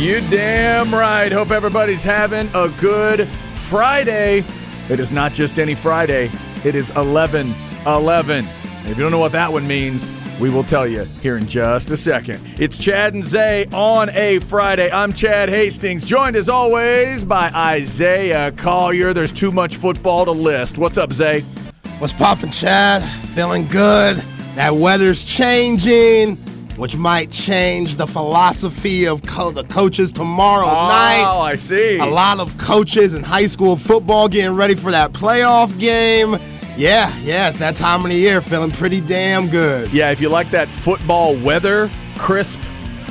You damn right. Hope everybody's having a good Friday. It is not just any Friday, it is 11 11. And if you don't know what that one means, we will tell you here in just a second. It's Chad and Zay on a Friday. I'm Chad Hastings, joined as always by Isaiah Collier. There's too much football to list. What's up, Zay? What's poppin', Chad? Feeling good. That weather's changing which might change the philosophy of co- the coaches tomorrow oh, night. Oh, I see. A lot of coaches in high school football getting ready for that playoff game. Yeah, yeah, it's that time of the year, feeling pretty damn good. Yeah, if you like that football weather, crisp,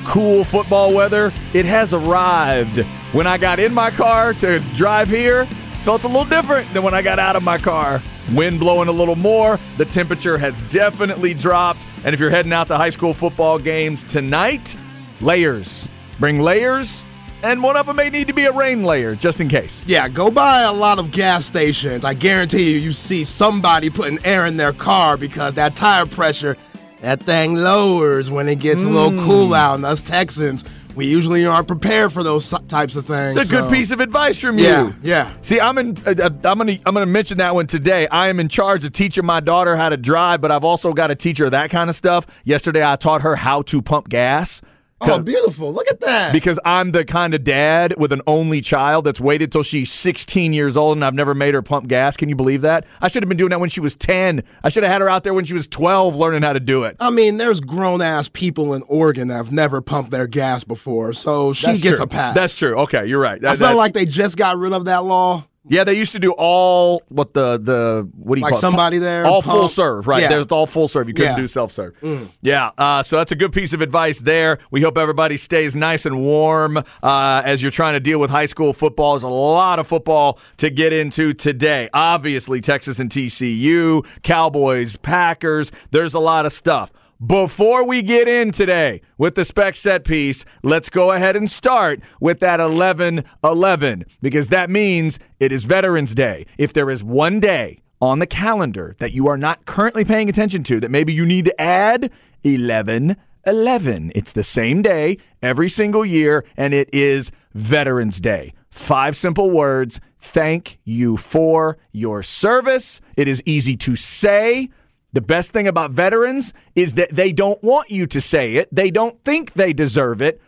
cool football weather, it has arrived. When I got in my car to drive here, felt a little different than when I got out of my car. Wind blowing a little more. The temperature has definitely dropped. And if you're heading out to high school football games tonight, layers. Bring layers. And one of them may need to be a rain layer just in case. Yeah, go by a lot of gas stations. I guarantee you, you see somebody putting air in their car because that tire pressure, that thing lowers when it gets mm. a little mm. cool out. And us Texans, we usually aren't prepared for those types of things. It's a so. good piece of advice from you. Yeah, yeah. See, I'm in. Uh, uh, I'm gonna. I'm gonna mention that one today. I am in charge of teaching my daughter how to drive, but I've also got to teach her that kind of stuff. Yesterday, I taught her how to pump gas. Oh, beautiful. Look at that. Because I'm the kind of dad with an only child that's waited till she's 16 years old and I've never made her pump gas. Can you believe that? I should have been doing that when she was 10. I should have had her out there when she was 12 learning how to do it. I mean, there's grown ass people in Oregon that have never pumped their gas before, so she that's gets true. a pass. That's true. Okay, you're right. That, I felt that, like they just got rid of that law. Yeah, they used to do all what the the what do you like call somebody it? there all pump. full serve right? Yeah. There's all full serve. You couldn't yeah. do self serve. Mm. Yeah, uh, so that's a good piece of advice there. We hope everybody stays nice and warm uh, as you're trying to deal with high school football. There's a lot of football to get into today. Obviously, Texas and TCU, Cowboys, Packers. There's a lot of stuff. Before we get in today with the spec set piece, let's go ahead and start with that 11 11 because that means it is Veterans Day. If there is one day on the calendar that you are not currently paying attention to that maybe you need to add 11 11. It's the same day every single year, and it is Veterans Day. Five simple words. Thank you for your service. It is easy to say. The best thing about veterans is that they don't want you to say it. They don't think they deserve it.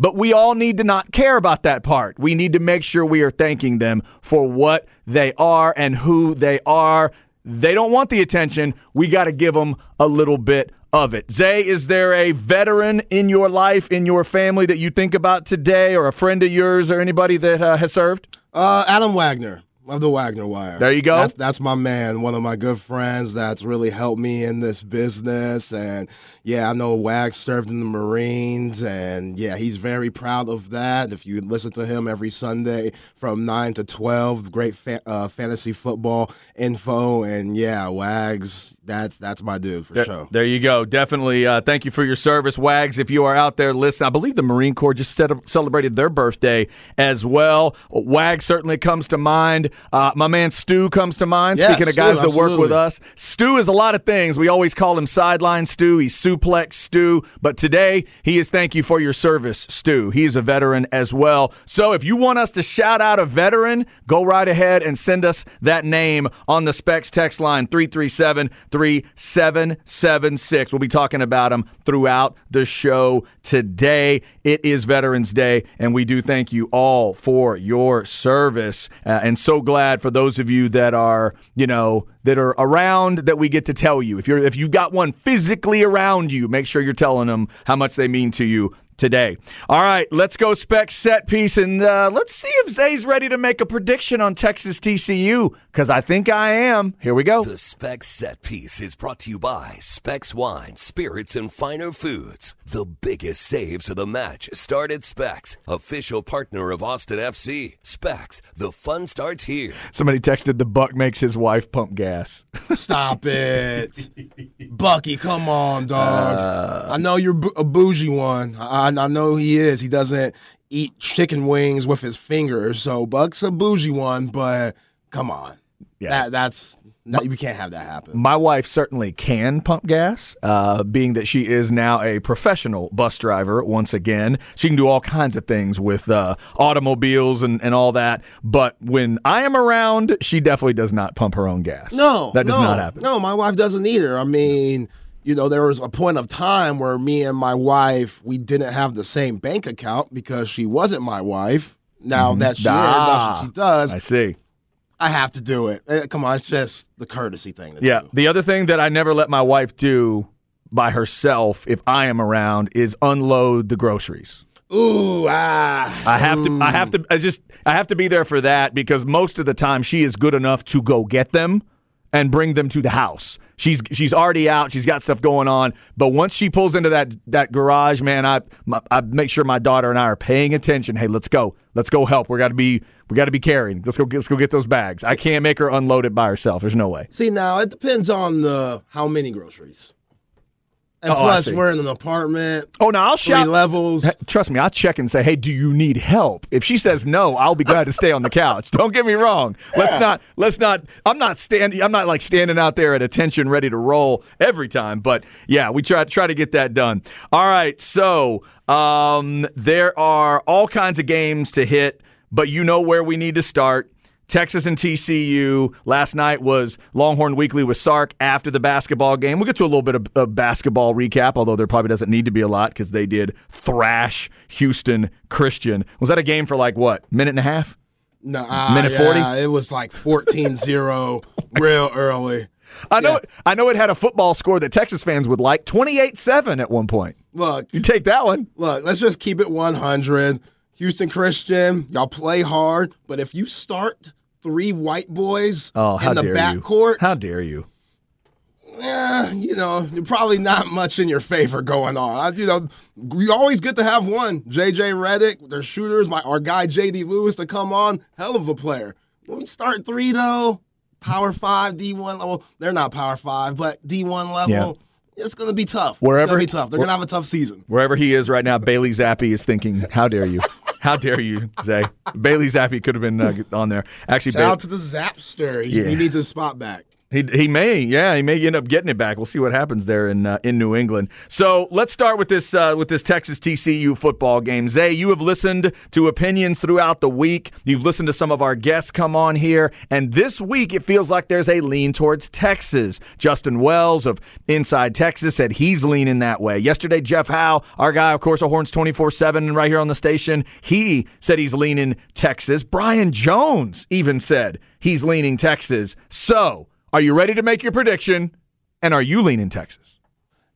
But we all need to not care about that part. We need to make sure we are thanking them for what they are and who they are. They don't want the attention. We got to give them a little bit of it. Zay, is there a veteran in your life, in your family that you think about today, or a friend of yours, or anybody that uh, has served? Uh, Adam Wagner of the Wagner Wire. There you go. That's, that's my man, one of my good friends that's really helped me in this business. And yeah, I know Wag served in the Marines, and yeah, he's very proud of that. If you listen to him every Sunday from 9 to 12, great fa- uh, fantasy football info. And yeah, Wags, that's that's my dude for there, sure. There you go. Definitely uh, thank you for your service, Wags. If you are out there listening, I believe the Marine Corps just celebrated their birthday as well. Wags certainly comes to mind. Uh, my man Stu comes to mind. Yeah, Speaking of guys that absolutely. work with us, Stu is a lot of things. We always call him sideline Stu. He's super Suplex Stu. But today, he is thank you for your service, Stu. He's a veteran as well. So if you want us to shout out a veteran, go right ahead and send us that name on the Specs text line 337 3776. We'll be talking about him throughout the show today. It is Veterans Day, and we do thank you all for your service. Uh, and so glad for those of you that are, you know, that are around that we get to tell you. If you're if you've got one physically around you, make sure you're telling them how much they mean to you today. All right, let's go spec set piece and uh, let's see if Zay's ready to make a prediction on Texas TCU because I think I am. Here we go. The Spec Set Piece is brought to you by Specs Wine, Spirits, and Finer Foods. The biggest saves of the match start at Specs, official partner of Austin FC. Specs, the fun starts here. Somebody texted the Buck makes his wife pump gas. Stop it, Bucky. Come on, dog. I know you're bu- a bougie one. I, I know he is. He doesn't eat chicken wings with his fingers. So Buck's a bougie one, but come on. Yeah. That that's no, we can't have that happen. My wife certainly can pump gas, uh, being that she is now a professional bus driver once again. She can do all kinds of things with uh, automobiles and, and all that. But when I am around, she definitely does not pump her own gas. No, that does no, not happen. No, my wife doesn't either. I mean, you know, there was a point of time where me and my wife we didn't have the same bank account because she wasn't my wife. Now that she is, Ah, what she does. I see. I have to do it. Eh, Come on, it's just the courtesy thing. To Yeah. do. The other thing that I never let my wife do by herself if I am around is unload the groceries. Ooh, ah. I have to. I have to. I just. I have to be there for that because most of the time she is good enough to go get them and bring them to the house. She's she's already out. She's got stuff going on. But once she pulls into that that garage, man, I I make sure my daughter and I are paying attention. Hey, let's go. Let's go help. We got to be. We got to be carrying. Let's go. Let's go get those bags. I can't make her unload it by herself. There's no way. See, now it depends on the how many groceries. And Oh, plus, we're in an apartment, Oh no, I'll shout. levels. Trust me, I'll check and say, hey, do you need help? If she says no, I'll be glad to stay on the couch. Don't get me wrong. Let's not, let's not, I'm not standing, I'm not like standing out there at attention ready to roll every time. But yeah, we try, try to get that done. All right. So, um, there are all kinds of games to hit, but you know where we need to start. Texas and TCU. Last night was Longhorn Weekly with Sark after the basketball game. We'll get to a little bit of, of basketball recap, although there probably doesn't need to be a lot because they did thrash Houston Christian. Was that a game for like what, minute and a half? No, ah, Minute yeah, 40? It was like 14-0 real early. I know, Yeah. it, I know it had a football score that Texas fans would like 28 7 at one point. Look, You take that one. look, let's just keep it 100. Houston Christian, y'all play hard, but if you start three white boys Oh, in the backcourt, How dare you? Yeah, you know, you're probably not much in your favor going on. You know, you always get to have one. JJ Redick, their shooters, my our guy JD Lewis to come on, hell of a player. When we start three though, power five, D one level, they're not power five, but D one level, it's gonna be tough. it's Wherever- gonna be tough. They're gonna have a tough season. Wherever he is right now, Bailey Zappe is thinking, "How dare you? How dare you, Zay?" Bailey Zappe could have been uh, on there. Actually, Shout Ba- out to the Zapster. He, Yeah. he needs his spot back. He, he may, yeah, he may end up getting it back. We'll see what happens there in uh, in New England. So let's start with this uh, with this Texas TCU football game. Zay, you have listened to opinions throughout the week. You've listened to some of our guests come on here, and this week it feels like there's a lean towards Texas. Justin Wells of Inside Texas said he's leaning that way. Yesterday, Jeff Howe, our guy, of course, of Horns twenty four seven, right here on the station, he said he's leaning Texas. Brian Jones even said he's leaning Texas. So. Are you ready to make your prediction? And are you leaning Texas?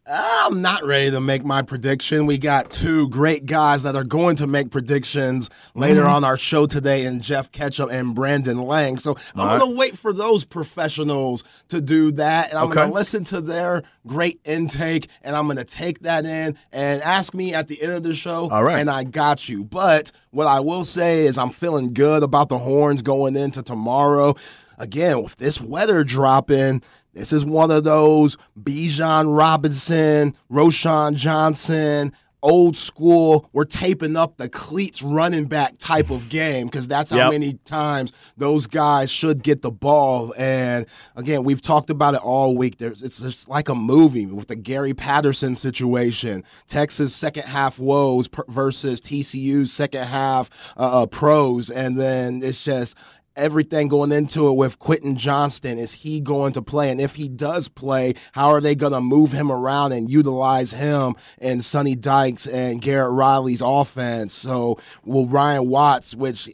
I'm not ready to make my prediction. We got two great guys that are going to make predictions later Mm-hmm. on our show today, and Jeff Ketchup and Brandon Lang. So I'm All going to wait for those professionals to do that, and I'm going to listen to their great intake, and I'm going to take that in and ask me at the end of the show. All right. And I got you. But what I will say is I'm feeling good about the horns going into tomorrow. Again, with this weather dropping, this is one of those Bijan Robinson, Roschon Johnson, old school. We're taping up the cleats running back type of game because that's how Yep. many times those guys should get the ball. And again, we've talked about it all week. There's it's just like a movie with the Gary Patterson situation, Texas second half woes per- versus TCU's second half uh, uh, pros, and then it's just everything going into it with Quentin Johnston. Is he going to play? And if he does play, how are they going to move him around and utilize him and Sonny Dykes and Garrett Riley's offense? So will Ryan Watts, which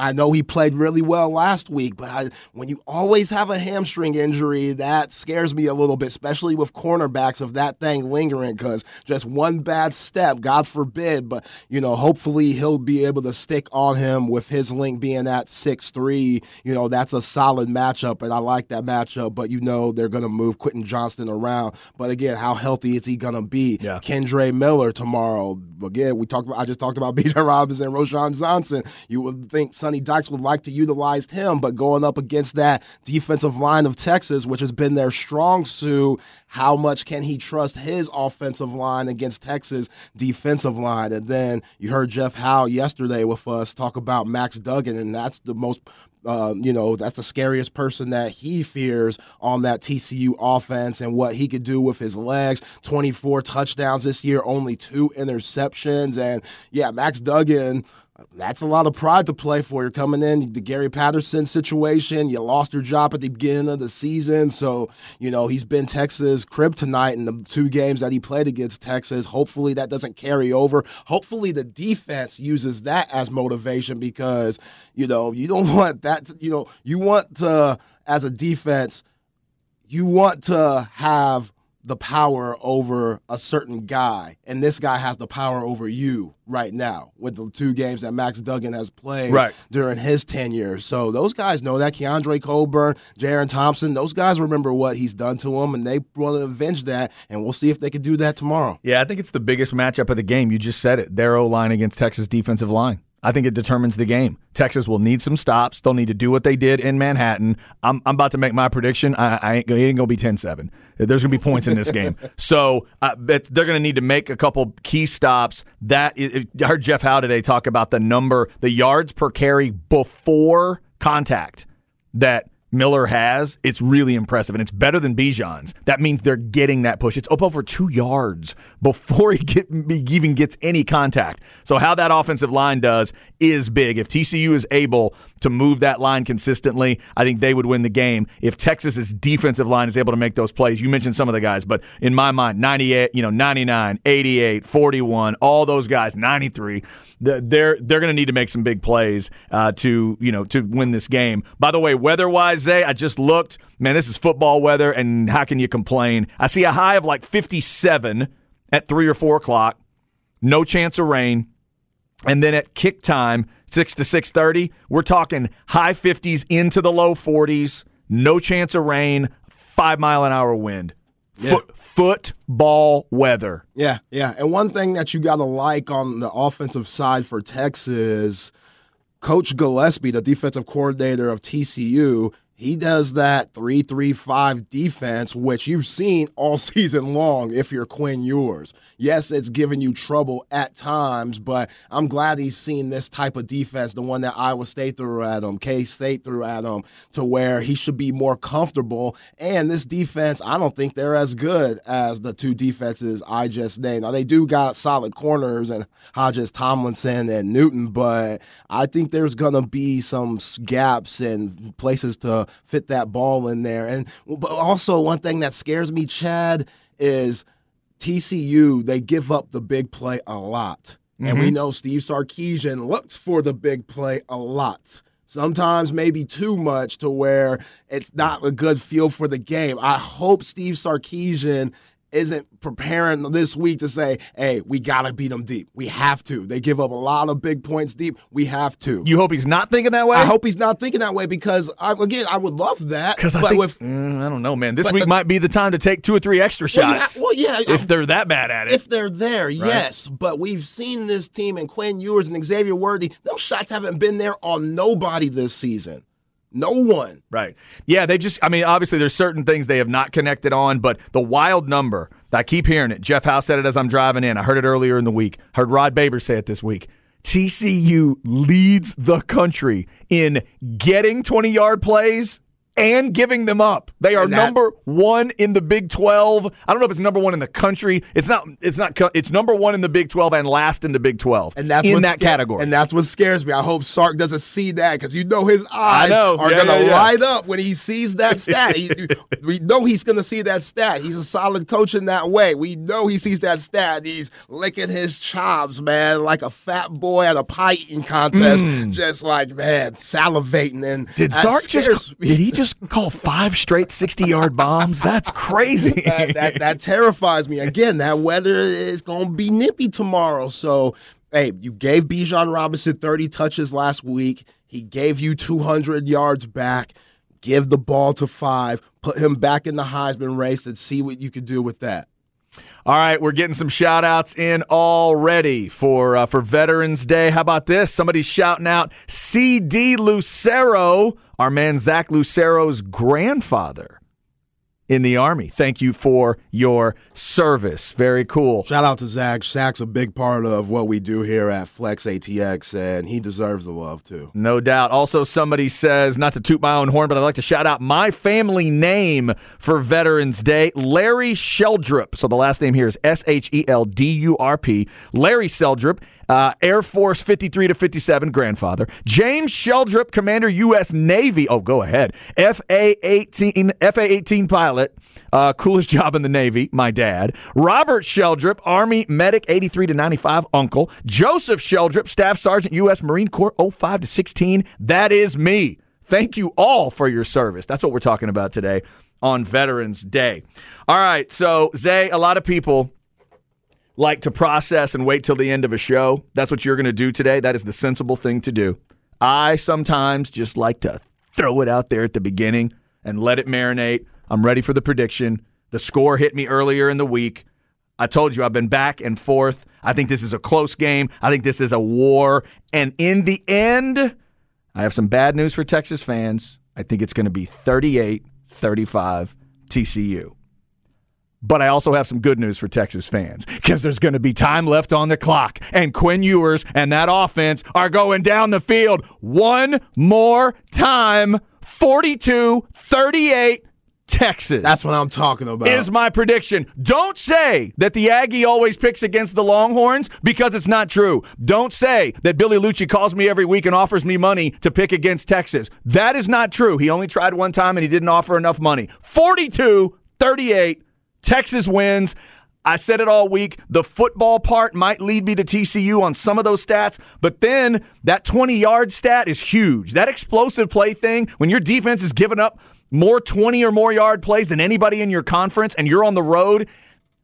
I know he played really well last week, but I, when you always have a hamstring injury, that scares me a little bit, especially with cornerbacks of that thing lingering. Because just one bad step, God forbid, but you know, hopefully he'll be able to stick on him with his link being at six three. You know, that's a solid matchup, and I like that matchup. But you know, they're going to move Quentin Johnston around. But again, how healthy is he going to be? Yeah. Kendre Miller tomorrow. Again, we talked about. I just talked about Bijan Robinson and Roschon Johnson. You would think Dykes would like to utilize him, but going up against that defensive line of Texas, which has been their strong suit, how much can he trust his offensive line against Texas defensive line? And then you heard Jeff Howe yesterday with us talk about Max Duggan, and that's the most uh, you know, that's the scariest person that he fears on that TCU offense and what he could do with his legs. 24 touchdowns this year, only two interceptions. And yeah, Max Duggan that's a lot of pride to play for. You're coming in the Gary Patterson situation. You lost your job at the beginning of the season, so you know he's been Texas crib tonight in the two games that he played against Texas. Hopefully that doesn't carry over. Hopefully the defense uses that as motivation because you know you don't want that. To, you know you want to as a defense, you want to have the power over a certain guy, and this guy has the power over you right now with the two games that Max Duggan has played right. during his tenure. So those guys know that. Keondre Coburn, Jerrin Thompson, those guys remember what he's done to them, and they want to avenge that. And we'll see if they can do that tomorrow. Yeah, I think it's the biggest matchup of the game. You just said it. Their O line against Texas defensive line. I think it determines the game. Texas will need some stops. They'll need to do what they did in Manhattan. I'm, I'm about to make my prediction. I, I ain't, it ain't going to be 10 7. There's going to be points in this game. So uh, they're going to need to make a couple key stops. That I heard Jeff Howe today talk about the number, the yards per carry before contact that Miller has, it's really impressive, and it's better than Bijan's. That means they're getting that push. It's up over two yards before he, get, he even gets any contact. So how that offensive line does is big. If TCU is able to move that line consistently, I think they would win the game. If Texas's defensive line is able to make those plays, you mentioned some of the guys, but in my mind, 98, you know, 99, 88, 41, all those guys, 93, they're they're going to need to make some big plays uh, to you know to win this game. By the way, weather-wise, Zay, I just looked. Man, this is football weather, and how can you complain? I see a high of like 57 at three or four o'clock. No chance of rain. And then at kick time, six to six thirty, we're talking high fifties into the low forties. No chance of rain. Five mile an hour wind. Yeah. Foot, football weather. Yeah, yeah. And one thing that you got to like on the offensive side for Texas, Coach Gillespie, the defensive coordinator of TCU, he does that three-three-five defense, which you've seen all season long if you're Quinn Ewers. Yes, it's given you trouble at times, but I'm glad he's seen this type of defense, the one that Iowa State threw at him, K State threw at him, to where he should be more comfortable. And this defense, I don't think they're as good as the two defenses I just named. Now, they do got solid corners and Hodges Tomlinson and Newton, but I think there's going to be some gaps and places to fit that ball in there. And but also one thing that scares me, Chad, is TCU. They give up the big play a lot, mm-hmm. and we know Steve Sarkisian looks for the big play a lot. Sometimes maybe too much to where it's not a good feel for the game. I hope Steve Sarkisian isn't preparing this week to say, hey, we got to beat them deep. We have to. They give up a lot of big points deep. We have to. You hope he's not thinking that way? I hope he's not thinking that way because, I, again, I would love that. Because I, think, with, mm, I don't know, man. This but, week might be the time to take two or three extra shots. Well, yeah. Well, yeah if they're that bad at it. If they're there, right? yes. But we've seen this team and Quinn Ewers and Xavier Worthy, those shots haven't been there on nobody this season. No one. Right. Yeah, they just, I mean, obviously there's certain things they have not connected on, but the wild number, I keep hearing it. Jeff Howe said it as I'm driving in. I heard it earlier in the week. Heard Rod Baber say it this week. TCU leads the country in getting 20 yard plays and giving them up. They are that- number one in the Big Twelve. I don't know if it's number one in the country. It's not. It's not. It's number one in the Big Twelve and last in the Big Twelve. And that's in that sca- category. And that's what scares me. I hope Sark doesn't see that because you know his eyes know. are Yeah, gonna yeah, yeah. light up when he sees that stat. He- we know he's gonna see that stat. He's a solid coach in that way. We know he sees that stat. He's licking his chops, man, like a fat boy at a pie eating contest, just like man, salivating. And Mm. did Sark just? Did he just call five straight sixty-yard bombs? That's crazy. that, that that terrifies me. Again, that weather is going to be nippy tomorrow. So, hey, you gave Bijan Robinson 30 touches last week. He gave you 200 yards back. Give the ball to five. Put him back in the Heisman race and see what you can do with that. All right, we're getting some shout outs in already for uh, for Veterans Day. How about this? Somebody's shouting out CD Lucero, our man Zach Lucero's grandfather in the Army. Thank you for your service. Very cool. Shout out to Zach. Zach's a big part of what we do here at Flex ATX, and he deserves the love too. No doubt. Also, somebody says, not to toot my own horn, but I'd like to shout out my family name for Veterans Day, Larry Sheldrup. So the last name here is S H E L D U R P. Larry Sheldrup. Uh, Air Force 53 to 57, grandfather. James Sheldrup, Commander U.S. Navy. Oh, go ahead. FA 18, FA 18 pilot. Uh, coolest job in the Navy, my dad. Robert Sheldrup, Army Medic 83 to 95, uncle. Joseph Sheldrup, Staff Sergeant, U.S. Marine Corps 05 to 16. That is me. Thank you all for your service. That's what we're talking about today on Veterans Day. All right, so Zay, a lot of people like to process and wait till the end of a show. That's what you're going to do today. That is the sensible thing to do. I sometimes just like to throw it out there at the beginning and let it marinate. I'm ready for the prediction. The score hit me earlier in the week. I told you I've been back and forth. I think this is a close game. I think this is a war. And in the end, I have some bad news for Texas fans. I think it's going to be 38 35 TCU. But I also have some good news for Texas fans because there's going to be time left on the clock. And Quinn Ewers and that offense are going down the field one more time 42 38 Texas. That's what I'm talking about. is my prediction. Don't say that the Aggie always picks against the Longhorns because it's not true. Don't say that Billy Lucci calls me every week and offers me money to pick against Texas. That is not true. He only tried one time and he didn't offer enough money. 42 38, Texas wins. I said it all week. The football part might lead me to TCU on some of those stats, but then that 20 yard stat is huge. That explosive play thing, when your defense is giving up more 20 or more yard plays than anybody in your conference and you're on the road,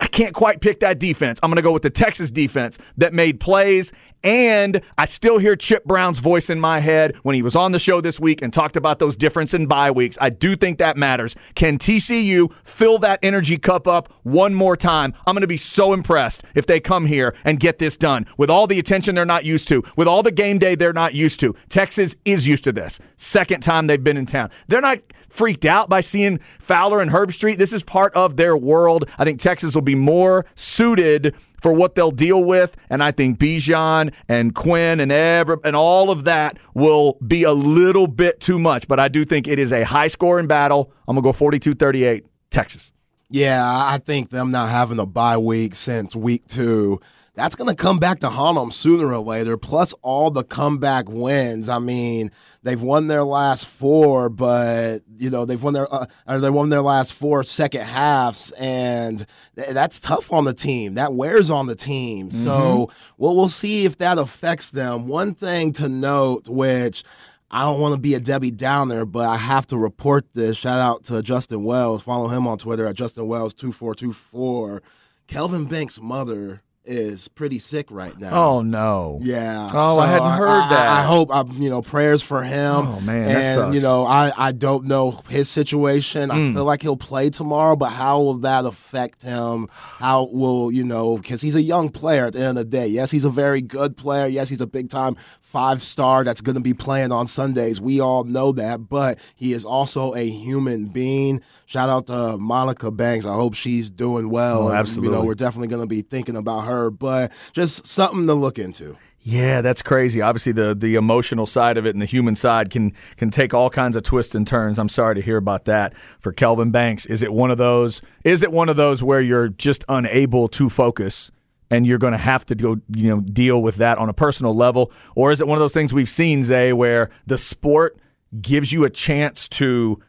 I can't quite pick that defense. I'm going to go with the Texas defense that made plays. And I still hear Chip Brown's voice in my head when he was on the show this week and talked about those difference in bye weeks. I do think that matters. Can TCU fill that energy cup up one more time? I'm going to be so impressed if they come here and get this done with all the attention they're not used to, with all the game day they're not used to. Texas is used to this. Second time they've been in town. They're not freaked out by seeing Fowler and Herbstreit. This is part of their world. I think Texas will be more suited for what they'll deal with, and I think Bijan and Quinn and every, and all of that will be a little bit too much. But I do think it is a high scoring battle. I'm gonna go 42-38, Texas. Yeah, I think them not having a bye week since week two, that's going to come back to haunt them sooner or later. Plus, all the comeback wins. I mean, they've won their last four, but you know they've won their uh, or they won their last four second halves, and th- that's tough on the team. That wears on the team. So, well, we'll see if that affects them. One thing to note, which. I don't want to be a Debbie Downer, but I have to report this. Shout out to Justin Wells. Follow him on Twitter at Justin Wells two four two four. Kelvin Banks' mother is pretty sick right now. Oh no. Yeah. Oh, I hadn't heard I, that. I, hope I, you know prayers for him. Oh, man, and you know I I don't know his situation. Mm. I feel like he'll play tomorrow, but how will that affect him? How will you know? Because he's a young player at the end of the day. Yes, he's a very good player. Yes, he's a big time five star that's going to be playing on Sundays. We all know that, but he is also a human being. Shout out to Monica Banks. I hope she's doing well. Oh, absolutely. And, you know, we're definitely going to be thinking about her, but just something to look into. Yeah, that's crazy. Obviously, the the emotional side of it and the human side can can take all kinds of twists and turns. I'm sorry to hear about that for Kelvin Banks. Is it one of those? Is it one of those where you're just unable to focus? And you're going to have to go, you know, deal with that on a personal level, or is it one of those things we've seen, Zay, where the sport gives you a chance to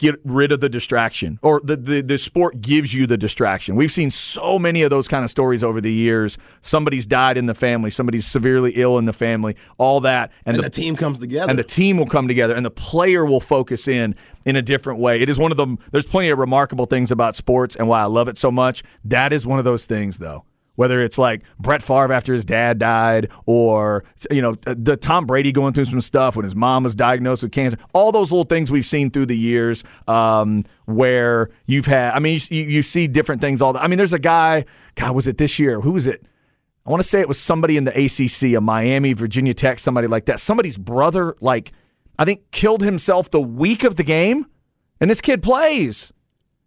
get rid of the distraction or the, the, the sport gives you the distraction. We've seen so many of those kind of stories over the years. Somebody's died in the family, somebody's severely ill in the family, all that. And, and the, the, team comes together. And the team will come together and the player will focus in in a different way. It is one of them. There's plenty of remarkable things about sports and why I love it so much. That is one of those things, though whether it's like Brett Favre after his dad died, or you know the Tom Brady going through some stuff when his mom was diagnosed with cancer. All those little things we've seen through the years, um, where you've had. I mean, you, you see different things. All. The, I mean, there's a guy. God, was it this year? Who was it? I want to say it was somebody in the ACC, a Miami, Virginia Tech, somebody like that. Somebody's brother, like I think, killed himself the week of the game, and this kid plays.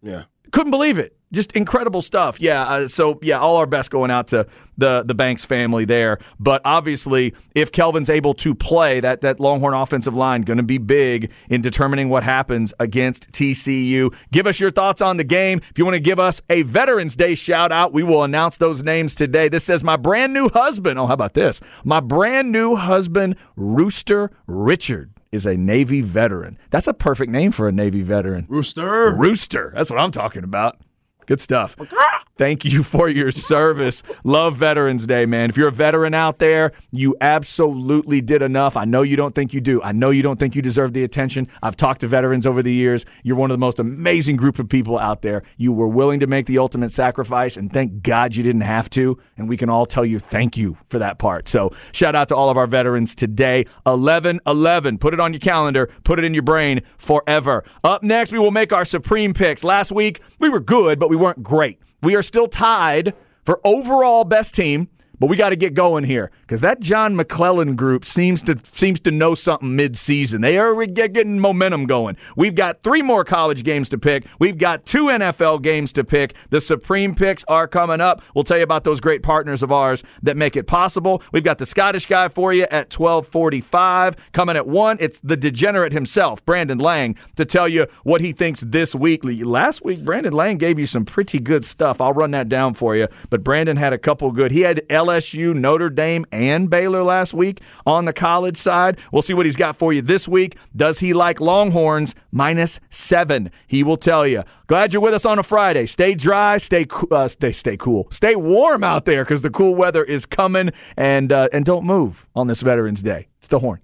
Yeah, couldn't believe it just incredible stuff. Yeah. Uh, so yeah, all our best going out to the the Banks family there. But obviously, if Kelvin's able to play, that that Longhorn offensive line going to be big in determining what happens against TCU. Give us your thoughts on the game. If you want to give us a Veterans Day shout out, we will announce those names today. This says my brand new husband. Oh, how about this? My brand new husband, Rooster Richard is a Navy veteran. That's a perfect name for a Navy veteran. Rooster. Rooster. That's what I'm talking about. Good stuff. Thank you for your service. Love Veterans Day, man. If you're a veteran out there, you absolutely did enough. I know you don't think you do. I know you don't think you deserve the attention. I've talked to veterans over the years. You're one of the most amazing group of people out there. You were willing to make the ultimate sacrifice, and thank God you didn't have to. And we can all tell you thank you for that part. So shout out to all of our veterans today. 11 11. Put it on your calendar, put it in your brain forever. Up next, we will make our supreme picks. Last week, we were good, but we weren't great. We are still tied for overall best team but we got to get going here because that John McClellan group seems to seems to know something mid-season. They are getting momentum going. We've got three more college games to pick. We've got two NFL games to pick. The Supreme picks are coming up. We'll tell you about those great partners of ours that make it possible. We've got the Scottish guy for you at 12:45. Coming at one, it's the degenerate himself, Brandon Lang, to tell you what he thinks this week. Last week, Brandon Lang gave you some pretty good stuff. I'll run that down for you. But Brandon had a couple good. He had LSU, Notre Dame, and Baylor last week on the college side. We'll see what he's got for you this week. Does he like Longhorns minus seven? He will tell you. Glad you're with us on a Friday. Stay dry, stay uh, stay stay cool, stay warm out there because the cool weather is coming, and uh, and don't move on this Veterans Day. It's the horn.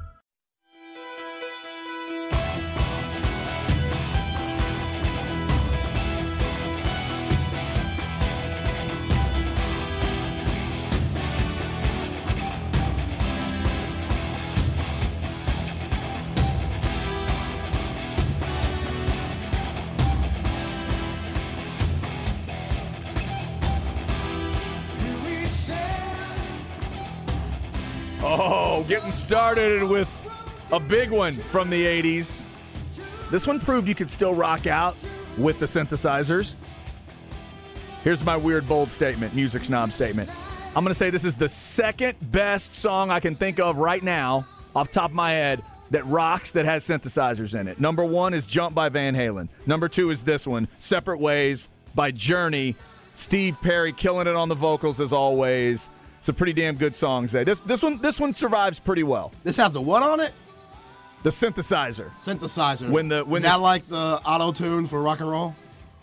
Oh, getting started with a big one from the 80s. This one proved you could still rock out with the synthesizers. Here's my weird, bold statement, music snob statement. I'm going to say this is the second best song I can think of right now, off top of my head, that rocks that has synthesizers in it. Number one is Jump by Van Halen. Number two is this one, Separate Ways by Journey. Steve Perry killing it on the vocals as always. It's a pretty damn good song, Zay. This this one this one survives pretty well. This has the what on it? The synthesizer. Synthesizer. When the when Is that like the auto tune for rock and roll?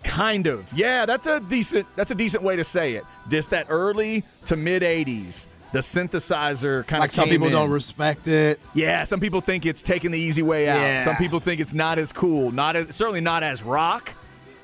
Kind of. Yeah, that's a decent that's a decent way to say it. Just that early to mid 80s. the synthesizer kind of. Like of some people don't respect it. Yeah, some people think it's taking the easy way out. Yeah. Some people think it's not as cool, not as certainly not as rock,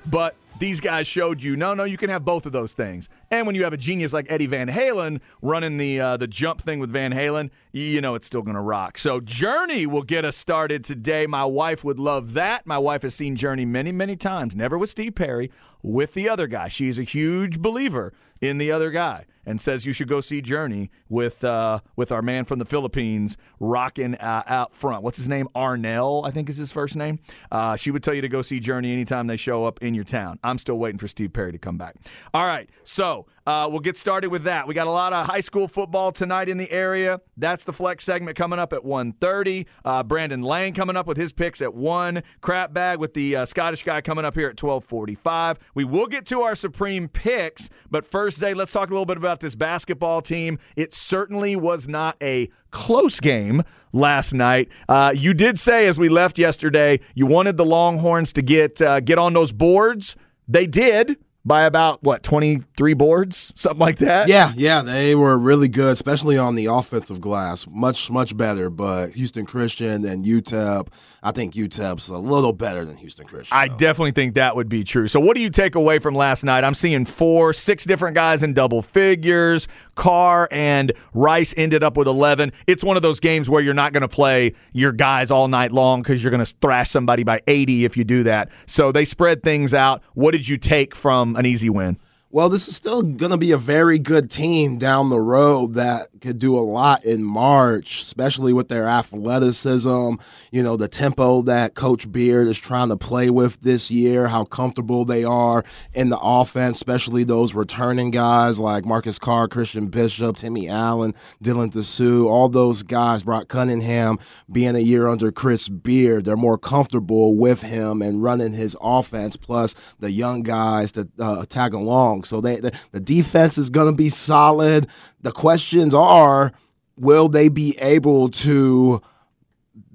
but these guys showed you no, no, you can have both of those things. And when you have a genius like Eddie Van Halen running the uh, the jump thing with Van Halen, you know it's still going to rock. So Journey will get us started today. My wife would love that. My wife has seen Journey many, many times. Never with Steve Perry, with the other guy. She's a huge believer in the other guy and says you should go see Journey with uh, with our man from the Philippines rocking uh, out front. What's his name? Arnel, I think is his first name. Uh, she would tell you to go see Journey anytime they show up in your town. I'm still waiting for Steve Perry to come back. All right, so uh, we'll get started with that. We got a lot of high school football tonight in the area. That's the flex segment coming up at 1.30. Uh, Brandon Lang coming up with his picks at 1. Crap bag with the uh, Scottish guy coming up here at 12.45. We will get to our Supreme picks, but first, Zay, let's talk a little bit about this basketball team. It certainly was not a close game last night. Uh, you did say as we left yesterday, you wanted the Longhorns to get uh, get on those boards. They did by about what 23 boards, something like that. Yeah, yeah, they were really good, especially on the offensive glass. Much, much better. But Houston Christian and UTEP, I think UTEP's a little better than Houston Christian. I though. definitely think that would be true. So, what do you take away from last night? I'm seeing four, six different guys in double figures. Carr and Rice ended up with 11. It's one of those games where you're not going to play your guys all night long because you're going to thrash somebody by 80 if you do that. So, they spread things out. What did you take from an easy win? Well, this is still going to be a very good team down the road that could do a lot in March, especially with their athleticism, you know, the tempo that Coach Beard is trying to play with this year, how comfortable they are in the offense, especially those returning guys like Marcus Carr, Christian Bishop, Timmy Allen, Dylan Disu, all those guys, Brock Cunningham, being a year under Chris Beard, they're more comfortable with him and running his offense, plus the young guys that uh, tag along. So they, the, the defense is going to be solid. The questions are, will they be able to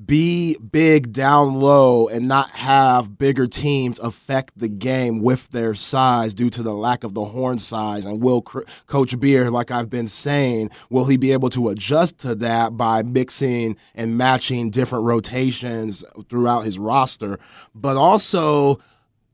be big down low and not have bigger teams affect the game with their size due to the lack of the horn size and will Cr- coach beer like i've been saying will he be able to adjust to that by mixing and matching different rotations throughout his roster but also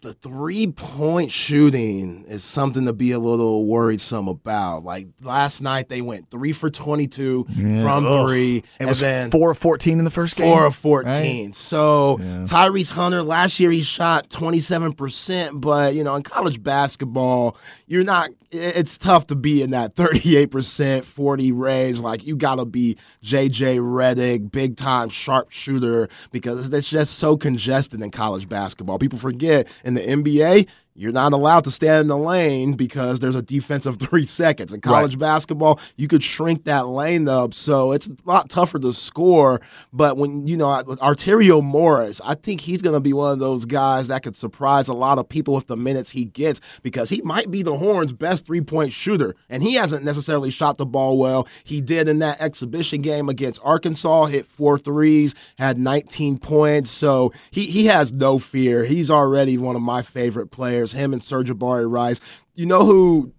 the three point shooting is something to be a little worrisome about. Like last night, they went three for 22 from Ugh. three, It was then four of 14 in the first game. four of 14. right? So Tyrese Hunter, last year he shot 27%, but, you know, in college basketball, you're not, it's tough to be in that 38%, 40 range. Like, you got to be JJ Redick, big time sharpshooter, because it's just so congested in college basketball. People forget in the NBA, you're not allowed to stand in the lane because there's a defensive three seconds. In college basketball, you could shrink that lane up, so it's a lot tougher to score. But when you know Arterio Morris, I think he's going to be one of those guys that could surprise a lot of people with the minutes he gets because he might be the Horns' best three point shooter, and he hasn't necessarily shot the ball well. He did in that exhibition game against Arkansas, hit four threes, had 19 points, so he he has no fear. He's already one of my favorite players. Him and Sir'Jabari Rice. You know who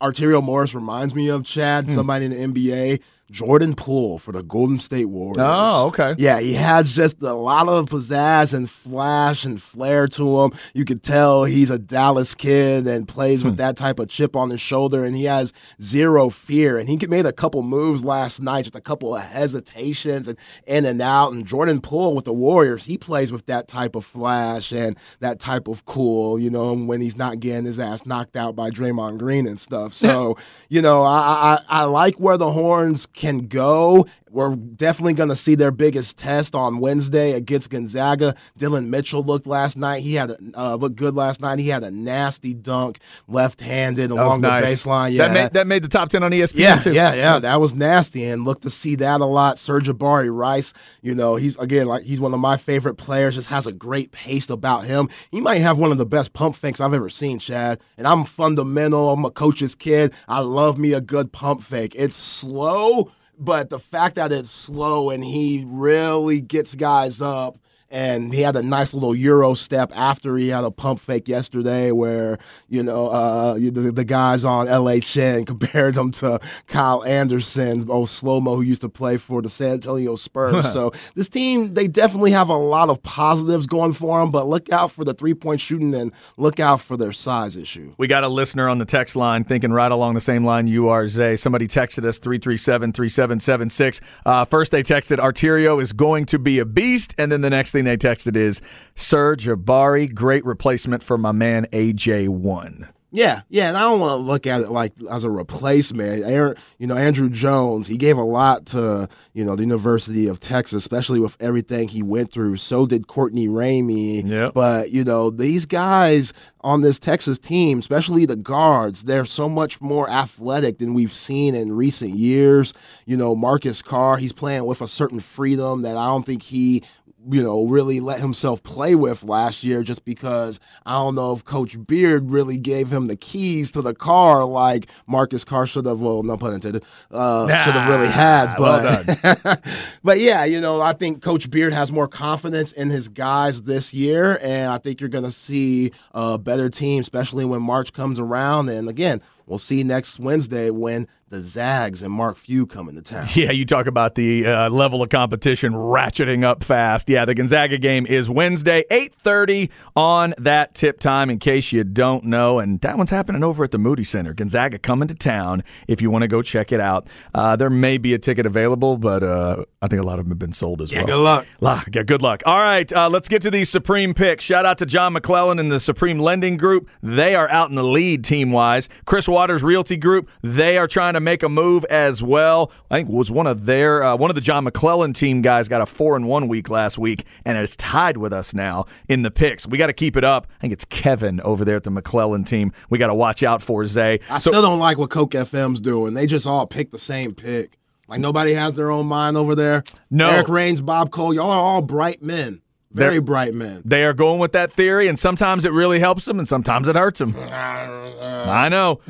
Arterio Morris reminds me of, Chad? Hmm. Somebody in the NBA. Jordan Poole for the Golden State Warriors. Oh, okay. Yeah, he has just a lot of pizzazz and flash and flair to him. You could tell he's a Dallas kid and plays Hmm. with that type of chip on his shoulder, and he has zero fear. And he made a couple moves last night, just a couple of hesitations and in and out. And Jordan Poole with the Warriors, he plays with that type of flash and that type of cool, you know, when he's not getting his ass knocked out by Draymond Green and stuff. So, you know, I, I, I like where the Horns can go. We're definitely going to see their biggest test on Wednesday against Gonzaga. Dillon Mitchell looked last night. He had a, uh, looked good last night. He had a nasty dunk, left-handed That along nice. the baseline. Yeah, That made, that made the top 10 on ESPN, yeah, too. yeah, yeah. That was nasty, and look to see that a lot. Sir'Jabari Rice, you know, he's again like he's one of my favorite players. Just has a great pace about him. He might have one of the best pump fakes I've ever seen, Chad. And I'm fundamental. I'm a coach's kid. I love me a good pump fake. It's slow, but the fact that it's slow and he really gets guys up and he had a nice little Euro step after he had a pump fake yesterday where, you know, uh, the, the guys on LHN compared him to Kyle Anderson, old slow mo who used to play for the San Antonio Spurs. so this team, they definitely have a lot of positives going for them, but look out for the three point shooting and look out for their size issue. We got a listener on the text line thinking right along the same line you are, Zay. Somebody texted us 337 3776. Uh, first, they texted, Arterio is going to be a beast. And then the next thing they texted is, Serge Ibaka, great replacement for my man AJ1. Yeah, yeah, and I don't want to look at it like as a replacement. Aaron, you know, Andrew Jones, he gave a lot to you know the University of Texas, especially with everything he went through. So did Courtney Ramey. Yep. But you know, these guys on this Texas team, especially the guards, they're so much more athletic than we've seen in recent years. You know, Marcus Carr, he's playing with a certain freedom that I don't think he you know, really let himself play with last year just because I don't know if Coach Beard really gave him the keys to the car like Marcus Carr should have, well, no pun intended, uh, Nah, should have really had. well But, but yeah, you know, I think Coach Beard has more confidence in his guys this year, and I think you're going to see a better team, especially when March comes around. And again, we'll see next Wednesday when the Zags and Mark Few come into town. Yeah, you talk about the uh, level of competition ratcheting up fast. Yeah, the Gonzaga game is Wednesday, 8.30 on that tip time, in case you don't know. And that one's happening over at the Moody Center. Gonzaga coming to town if you want to go check it out. Uh, there may be a ticket available, but uh, I think a lot of them have been sold as Yeah, well. good luck. La- yeah, good luck. All right, uh, let's get to these Supreme picks. Shout out to John McClellan and the Supreme Lending Group. They are out in the lead team wise. Chris Waters Realty Group. They are trying to make a move as well. I think was one of their uh, one of the John McClellan team guys got a four and one week last week and is tied with us now in the picks. We got to keep it up. I think it's Kevin over there at the McClellan team. We got to watch out for Zay. I still don't like what Coke FM's doing. They just all pick the same pick. Like nobody has their own mind over there. No. Eric Rains, Bob Cole, y'all are all bright men. Very They're- bright men. They are going with that theory, and sometimes it really helps them, and sometimes it hurts them. I know.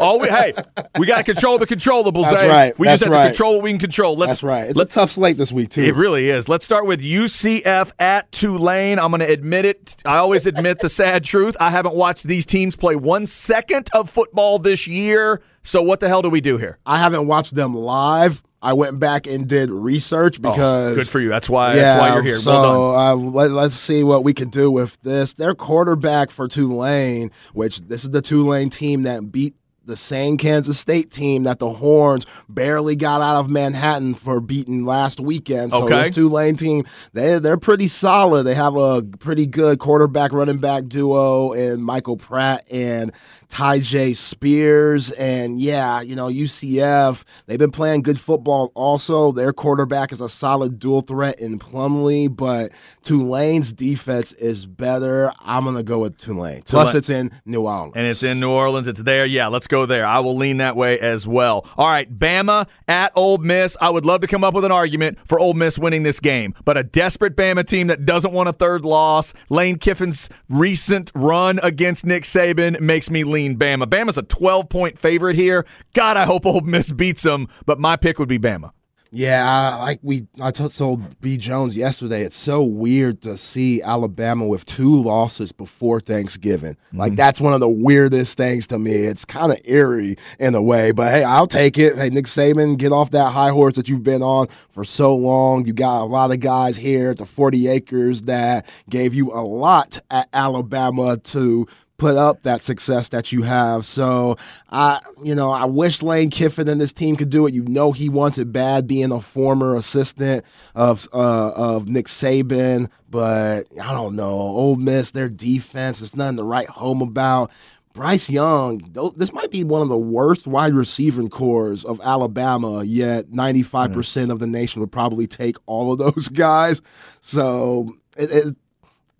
Oh, we, hey, we got to control the controllables. That's eh? right. We That's just have right. to control what we can control. Let's, That's right. It's let- a tough slate this week too. it really is. Let's start with UCF at Tulane. I'm going to admit it. I always admit the sad truth. I haven't watched these teams play one second of football this year. So what the hell do we do here? I haven't watched them live. I went back and did research because Oh, good for you. That's why. yeah, that's why you're here. So well done. uh, let, let's see what we can do with this. Their quarterback for Tulane, which this is the Tulane team that beat the same Kansas State team that the Horns barely got out of Manhattan for beating last weekend. So Okay. this Tulane team, they they're pretty solid. They have a pretty good quarterback running back duo and Michael Pratt and Tyjae Spears. And yeah, you know, UCF, they've been playing good football also. Their quarterback is a solid dual threat in Plumlee, but Tulane's defense is better. I'm going to go with Tulane. Plus, Tulane. it's in New Orleans. And it's in New Orleans. It's there. Yeah, let's go there. I will lean that way as well. All right, Bama at Ole Miss. I would love to come up with an argument for Ole Miss winning this game, but a desperate Bama team that doesn't want a third loss. Lane Kiffin's recent run against Nick Saban makes me lean Bama. Bama's a 12 point favorite here. God, I hope Ole Miss beats them, but my pick would be Bama. Yeah, I, like we, I told B Jones yesterday. It's so weird to see Alabama with two losses before Thanksgiving. Mm-hmm. Like that's one of the weirdest things to me. It's kind of eerie in a way, but hey, I'll take it. Hey, Nick Saban, get off that high horse that you've been on for so long. You got a lot of guys here at the Forty Acres that gave you a lot at Alabama to put up that success that you have. So I, you know, I wish Lane Kiffin and this team could do it. You know, he wants it bad, being a former assistant of uh, of Nick Saban. But I don't know, Ole Miss, their defense, there's nothing to write home about. Bryce Young, this might be one of the worst wide receiving corps of Alabama, yet 95% of the nation would probably take all of those guys. So it, it,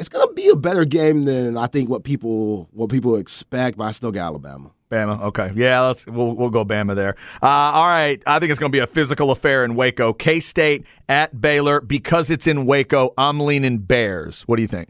it's going to be a better game than I think what people what people expect, but I still got Alabama. Bama. Okay. Yeah, let's we'll we'll go Bama there. Uh, all right. I think it's going to be a physical affair in Waco. K State at Baylor because it's in Waco. I'm leaning Bears. What do you think?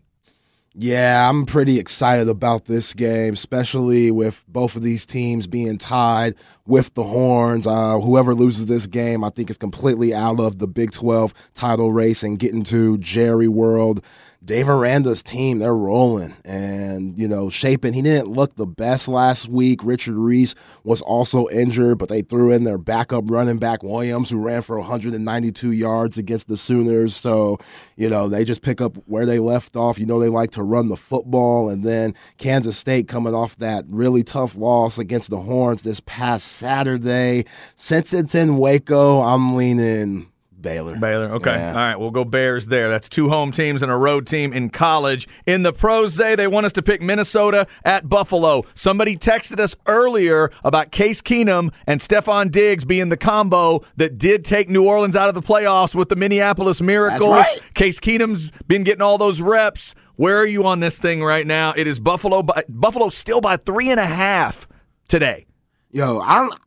Yeah, I'm pretty excited about this game, especially with both of these teams being tied with the Horns. Uh, whoever loses this game, I think, is completely out of the Big 12 title race and getting to Jerry World. Dave Aranda's team, they're rolling. And, you know, Shapen. he didn't look the best last week. Richard Reese was also injured, but they threw in their backup running back, Williams, who ran for 192 yards against the Sooners. So, you know, they just pick up where they left off. You know, they like to run the football. And then Kansas State coming off that really tough loss against the Horns this past Saturday. Since it's in Waco, I'm leaning Baylor. Baylor. Okay. Yeah. All right. We'll go Bears there. That's two home teams and a road team in college. In the pros day, they want us to pick Minnesota at Buffalo. Somebody texted us earlier about Case Keenum and Stefon Diggs being the combo that did take New Orleans out of the playoffs with the Minneapolis Miracle. Right. Case Keenum's been getting all those reps. Where are you on this thing right now? It is Buffalo. By, Buffalo still by three and a half today. Yo, I don't.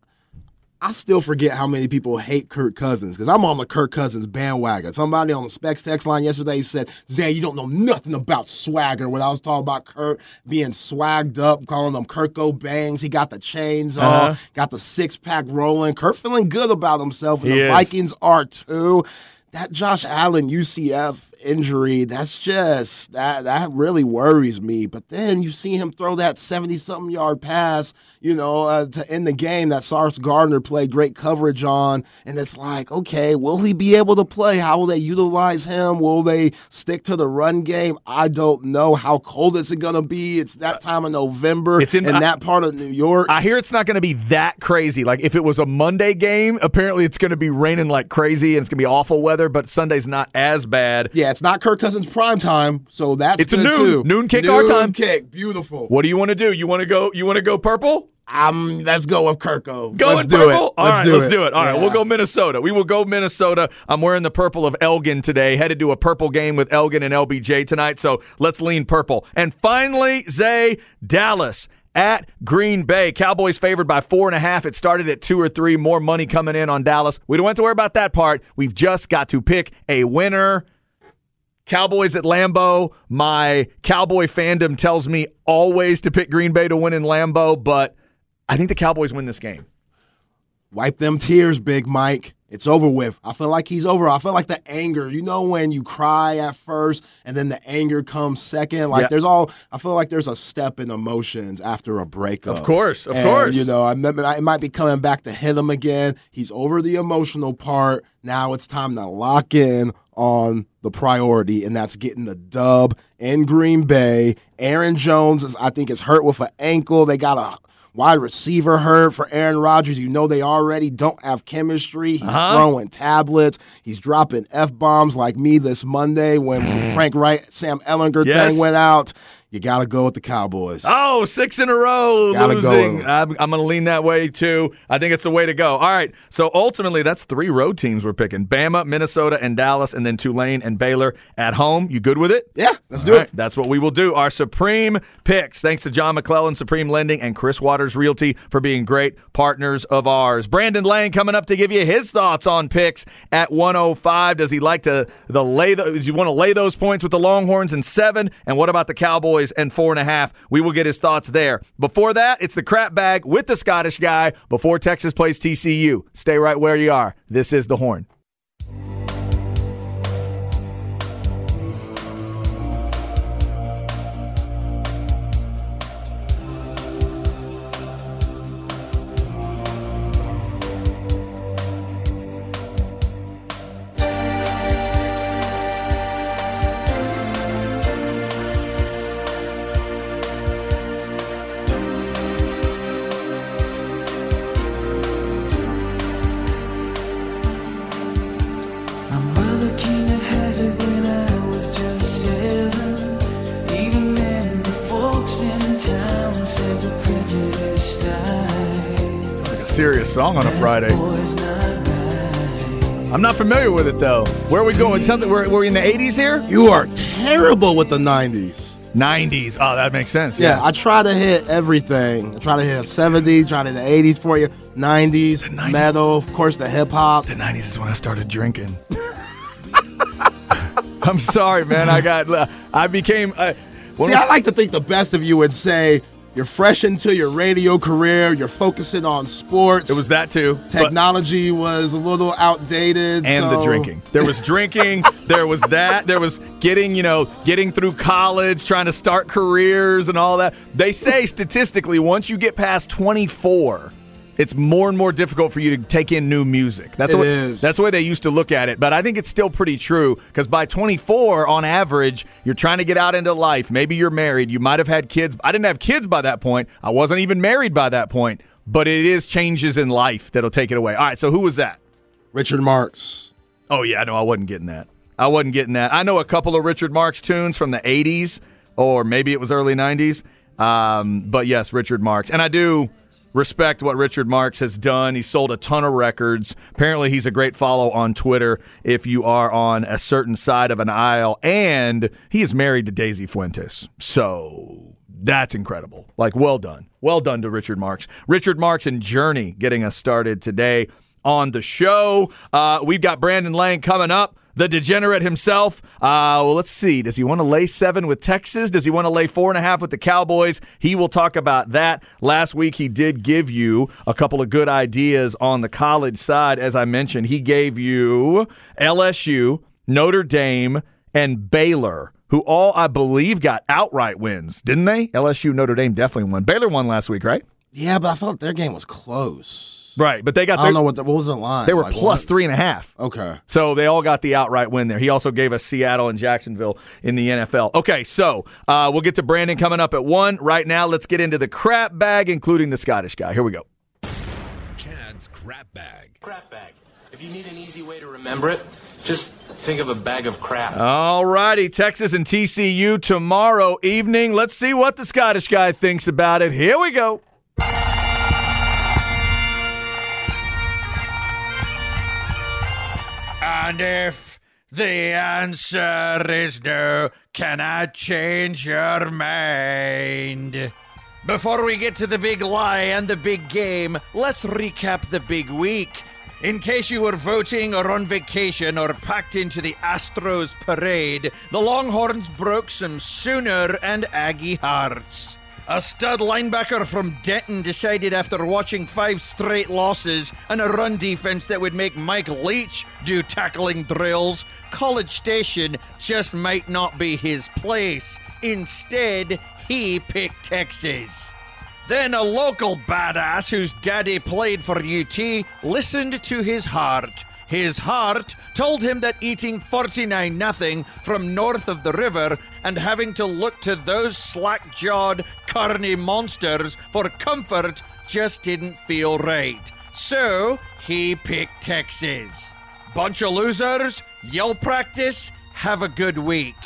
I still forget how many people hate Kirk Cousins because I'm on the Kirk Cousins bandwagon. Somebody on the Specs text line yesterday said, Zay, you don't know nothing about swagger. When I was talking about Kirk being swagged up, calling them Kirko Bangs, he got the chains Uh-huh. on, got the six pack rolling. Kirk feeling good about himself, and He the is. Vikings are too. That Josh Allen UCL injury, that's just that that really worries me. But then you see him throw that 70 something yard pass, you know, uh, to end the game that Sauce Gardner played great coverage on. And it's like, okay, will he be able to play? How will they utilize him? Will they stick to the run game? I don't know. How cold is it going to be? It's that time of November It's in- in I- that part of New York. I hear it's not going to be that crazy. Like if it was a Monday game, apparently it's going to be raining like crazy and it's going to be awful weather. But Sunday's not as bad. yeah, it's not Kirk Cousins prime time, so that's It's a noon- too. noon kick our time. kick, beautiful. What do you want to do? You want to go? You want to go purple? Um, let's go with Kirko. Go let's with do purple. it. All let's right, do let's it. do it. All right, Yeah. we'll go Minnesota. We will go Minnesota. I'm wearing the purple of Elgin today. Headed to a purple game with Elgin and LBJ tonight. So let's lean purple. And finally, Zay Dallas. At Green Bay, Cowboys favored by four and a half. It started at two or three. More money coming in on Dallas. We don't have to worry about that part. We've just got to pick a winner. Cowboys at Lambeau. My Cowboy fandom tells me always to pick Green Bay to win in Lambeau, but I think the Cowboys win this game. Wipe them tears, Big Mike. It's over with. I feel like he's over. I feel like the anger. You know when you cry at first and then the anger comes second. Like Yeah. there's all. I feel like there's a step in emotions after a breakup. Of course, of And, course. You know, I remember it might be coming back to hit him again. He's over the emotional part. Now it's time to lock in on the priority, and that's getting the dub in Green Bay. Aaron Jones is, I think, is hurt with an ankle. They got a wide receiver hurt for Aaron Rodgers. You know they already don't have chemistry. He's Uh-huh. throwing tablets. He's dropping f bombs like me this Monday when Frank Reich, Sam Ehlinger Yes. thing went out. You got to go with the Cowboys. Oh, six in a row Gotta losing. 'em. I'm, I'm going to lean that way too. I think it's the way to go. All right. So ultimately, that's three road teams we're picking Bama, Minnesota, and Dallas, and then Tulane and Baylor at home. You good with it? Yeah, let's do All it. That's what we will do. Our Supreme picks. Thanks to John McClellan, Supreme Lending, and Chris Waters Realty for being great partners of ours. Brandon Lang coming up to give you his thoughts on picks at 105. Does he like to the lay? The, does he want to lay those points with the Longhorns in seven? And what about the Cowboys and four and a half? We will get his thoughts there. Before that, it's the crap bag with the Scottish guy before Texas plays TCU. Stay right where you are. This is the Horn. Song on a Friday. boys not right. I'm not familiar with it though. Where are we going? Something we're, we're in the 80s here? You are terrible with the 90s. 90s. Oh, that makes sense. Yeah, I try to hit everything. I try to hit 70s, try to hit the 80s for you, 90s, 90s. metal, of course, the hip hop. The 90s is when I started drinking. I'm sorry, man. I got, I became, I, See, I like to think the best of you would say you're fresh into your radio career. You're focusing on sports. it was that too. technology was a little outdated. and the drinking. There was drinking, there was that, there was getting, you know, getting through college, trying to start careers and all that. They say statistically once you get past 24, it's more and more difficult for you to take in new music. That's It what is. that's the way they used to look at it, but I think it's still pretty true cuz by 24 on average, you're trying to get out into life. Maybe you're married, you might have had kids. I didn't have kids by that point. I wasn't even married by that point, but it is changes in life that'll take it away. All right, so who was that? Richard Marx. Oh yeah, no, I wasn't getting that. I wasn't getting that. I know a couple of Richard Marx tunes from the '80s, or maybe it was early '90s. Um, but yes, Richard Marx, and I do respect what Richard Marx has done. He sold a ton of records. Apparently, he's a great follow on Twitter if you are on a certain side of an aisle, and he is married to Daisy Fuentes. So that's incredible. Like, well done. Well done to Richard Marx. Richard Marx and Journey getting us started today on the show. Uh, we've got Brandon Lang coming up. The degenerate himself. Uh, well, let's see. Does he want to lay seven with Texas? Does he want to lay four and a half with the Cowboys? He will talk about that. Last week, he did give you a couple of good ideas on the college side. As I mentioned, he gave you LSU, Notre Dame, and Baylor, who all, I believe, got outright wins, didn't they? LSU, Notre Dame definitely won. Baylor won last week, right? Yeah, but I felt their game was close. Right, but they got I don't know what the, what was the line. they were Like, plus what? three and a half. Okay. So they all got the outright win there. He also gave us Seattle and Jacksonville in the NFL. Okay, so uh, we'll get to Brandon coming up at one. Right now, let's get into the crap bag, including the Scottish guy. Here we go. Chad's crap bag. Crap bag. If you need an easy way to remember it, just think of a bag of crap. All righty, Texas and TCU tomorrow evening. Let's see what the Scottish guy thinks about it. Here we go. And if the answer is no, can I change your mind? Before we get to the big lie and the big game, let's recap the big week. In case you were voting or on vacation or packed into the Astros parade, the Longhorns broke some Sooner and Aggie hearts. A stud linebacker from Denton decided after watching five straight losses and a run defense that would make Mike Leach do tackling drills, College Station just might not be his place. Instead, he picked Texas. Then a local badass whose daddy played for UT listened to his heart. His heart told him that eating 49 nothing from north of the river and having to look to those slack-jawed, carny monsters for comfort just didn't feel right. So, he picked Texas. Bunch of losers, yell practice, have a good week.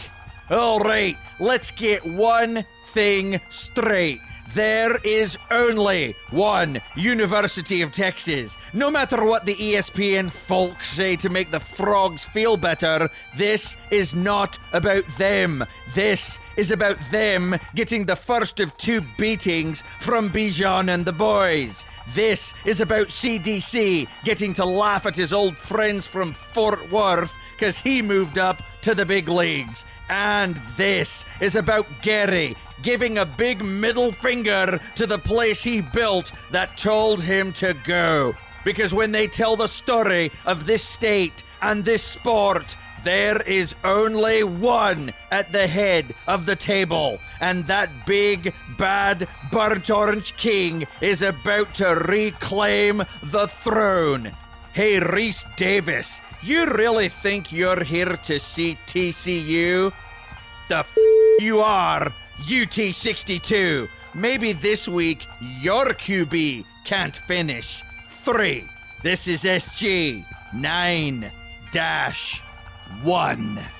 All right, let's get one thing straight. There is only one University of Texas. No matter what the ESPN folks say to make the frogs feel better, this is not about them. This is about them getting the first of two beatings from Bijan and the boys. This is about CDC getting to laugh at his old friends from Fort Worth because he moved up to the big leagues. And this is about Gary giving a big middle finger to the place he built that told him to go. Because when they tell the story of this state and this sport, there is only one at the head of the table, and that big, bad, burnt orange king is about to reclaim the throne. Hey, Rece Davis, you really think you're here to see TCU? The f- you are, UT62. Maybe this week your QB can't finish. Three. This is SG 9 dash 1.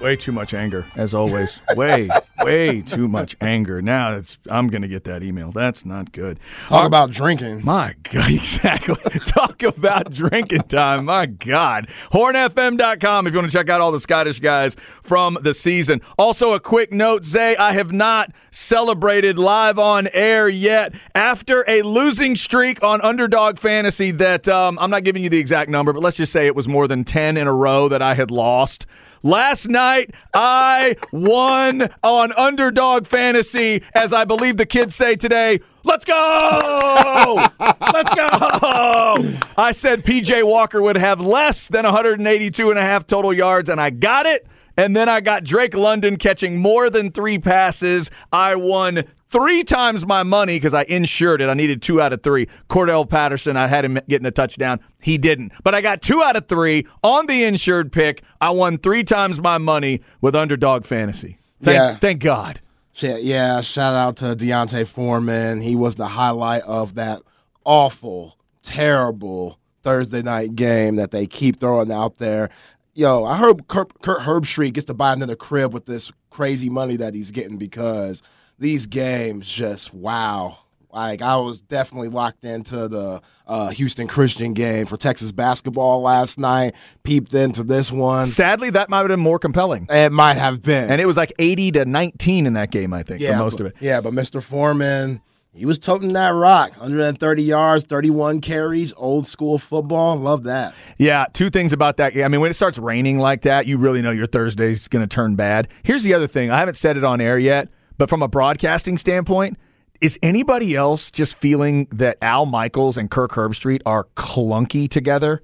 Way too much anger, as always. Way, way too much anger. Now it's I'm gonna get that email. That's not good. Talk about drinking. My God, exactly. Talk about drinking time. My God. HornFM.com if you want to check out all the Scottish guys from the season. Also, a quick note Zay, I have not celebrated live on air yet after a losing streak on Underdog Fantasy that um, I'm not giving you the exact number, but let's just say it was more than 10 in a row that I had lost. Last night, I won on on Underdog Fantasy, as I believe the kids say today. Let's go! Let's go! I said PJ Walker would have less than 182 and a half total yards, and I got it. And then I got Drake London catching more than three passes. I won three times my money because I insured it. I needed two out of three. Cordell Patterson, I had him getting a touchdown. He didn't. But I got two out of three on the insured pick. I won three times my money with underdog fantasy. Thank, Yeah. thank God. Yeah, shout out to D'Onta Foreman. He was the highlight of that awful, terrible Thursday night game that they keep throwing out there. Yo, I heard Kurt, Kurt Herbstreit gets to buy another crib with this crazy money that he's getting because these games just wow. Like I was definitely locked into the uh, Houston Christian game for Texas basketball last night. Peeped into this one. Sadly, that might have been more compelling. It might have been. And it was like 80 to 19 in that game, I think, for most but, of it. Yeah, but Mr. Foreman, he was toting that rock. 130 yards, 31 carries, old school football. Love that. Yeah, two things about that. game. I mean, when it starts raining like that, you really know your Thursday's going to turn bad. Here's the other thing. I haven't said it on air yet, but from a broadcasting standpoint, is anybody else just feeling that Al Michaels and Kirk Herbstreit are clunky together?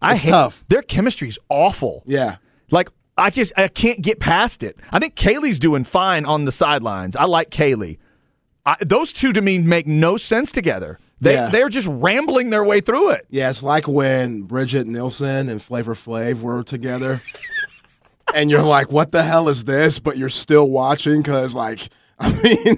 I It's hate tough. their chemistry's awful. Yeah. Like I just I can't get past it. I think Kaylee's doing fine on the sidelines. I like Kaylee. I, those two to me make no sense together. They Yeah. they're just rambling their way through it. Yeah, it's like when Bridget Nielsen and Flavor Flav were together. And you're like, what the hell is this? But you're still watching because, like, I mean,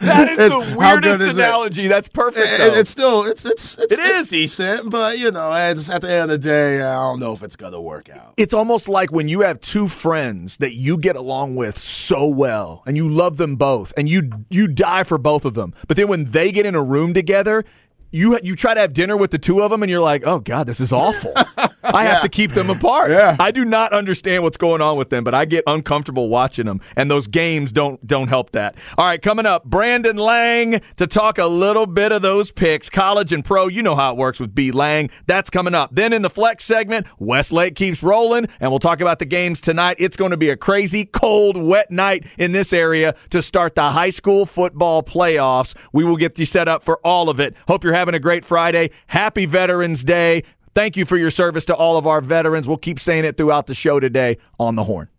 That is It's- the weirdest is it? analogy. That's perfect. it- though. it's still it's it's, it's It it's decent, but you know, it's, at the end of the day, I don't know if it's gonna work out. it's almost like when you have two friends that you get along with so well and you love them both and you you die for both of them but then when they get in a room together you you try to have dinner with the two of them and you're like oh god this is awful i have to keep them apart. Yeah. i do not understand what's going on with them but i get uncomfortable watching them and those games don't don't help that. All right coming up brandon lang to talk a little bit of those picks. College and pro you know how it works with b. Lang. That's coming up. Then in the flex segment westlake keeps rolling and we'll talk about the games tonight. It's going to be a crazy cold wet night in this area to start the high school football playoffs. We will get you set up for all of it. Hope you're having a great friday. Happy veterans day Thank you for your service to all of our veterans. We'll keep saying it throughout the show today on the horn.